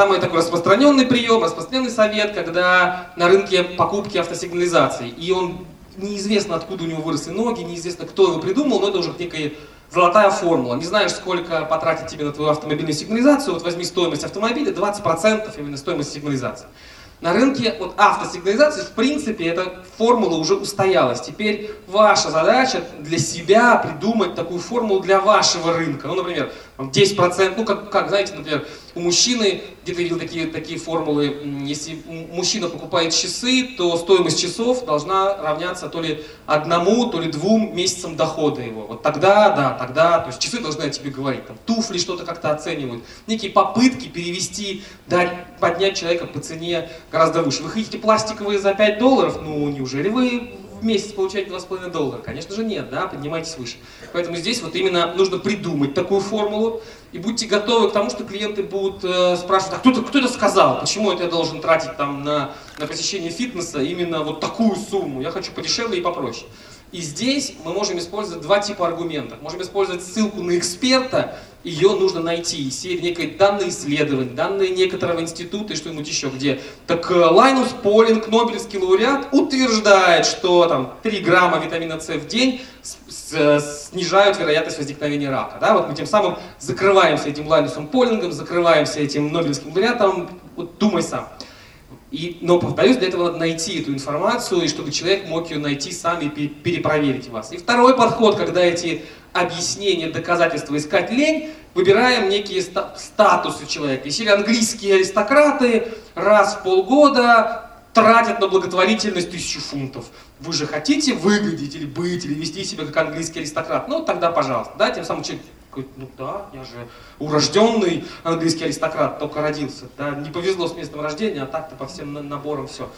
Самый такой распространенный прием, распространенный совет, когда на рынке покупки автосигнализации. И он неизвестно, откуда у него выросли ноги, неизвестно, кто его придумал, но это уже некая золотая формула. Не знаешь, сколько потратить тебе на твою автомобильную сигнализацию, вот возьми стоимость автомобиля, 20% именно стоимость сигнализации. На рынке вот, автосигнализации, в принципе, эта формула уже устоялась. Теперь ваша задача для себя придумать такую формулу для вашего рынка. Ну, например, 10%, ну, как, как знаете, например, у мужчины, где-то видел такие, такие формулы, если мужчина покупает часы, то стоимость часов должна равняться то ли одному, то ли двум месяцам дохода его. Вот тогда, да, тогда, то есть часы должны о тебе говорить, там, туфли что-то как-то оценивают. Некие попытки перевести, дать, поднять человека по цене гораздо выше. Вы хотите пластиковые за 5 долларов? Ну, неужели вы в месяц получаете 2,5 доллара? Конечно же нет, да, поднимайтесь выше. Поэтому здесь вот именно нужно придумать такую формулу, и будьте готовы к тому, что клиенты будут э, спрашивать, а кто, кто это сказал, почему это я должен тратить там на, на посещение фитнеса именно вот такую сумму, я хочу подешевле и попроще. И здесь мы можем использовать два типа аргументов. Можем использовать ссылку на эксперта, ее нужно найти, серии некой данные исследования, данные некоторого института и что-нибудь еще, где так э, Лайнус Полинг, Нобелевский лауреат, утверждает, что там 3 грамма витамина С в день э, снижают вероятность возникновения рака. Да? Вот мы тем самым закрываемся этим Лайнусом Полингом, закрываемся этим Нобелевским лауреатом, вот думай сам. И, но, повторюсь, для этого надо найти эту информацию, и чтобы человек мог ее найти сам и перепроверить вас. И второй подход, когда эти объяснения, доказательства искать лень, выбираем некие статусы человека. Если английские аристократы раз в полгода тратят на благотворительность тысячу фунтов. Вы же хотите выглядеть или быть, или вести себя как английский аристократ? Ну, тогда пожалуйста. Да, тем самым человек говорит, ну да, я же урожденный английский аристократ, только родился. Да, не повезло с местом рождения, а так-то по всем наборам все.